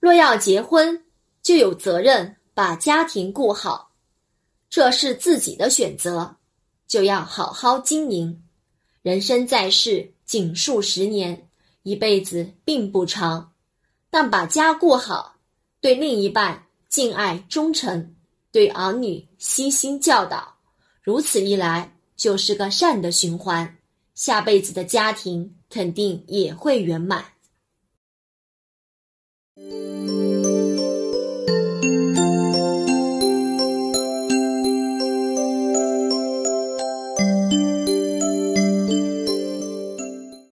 若要结婚就有责任把家庭顾好。这是自己的选择就要好好经营。人生在世仅数十年一辈子并不长。但把家顾好对另一半敬爱忠诚对儿女悉心教导如此一来就是个善的循环。下辈子的家庭肯定也会圆满。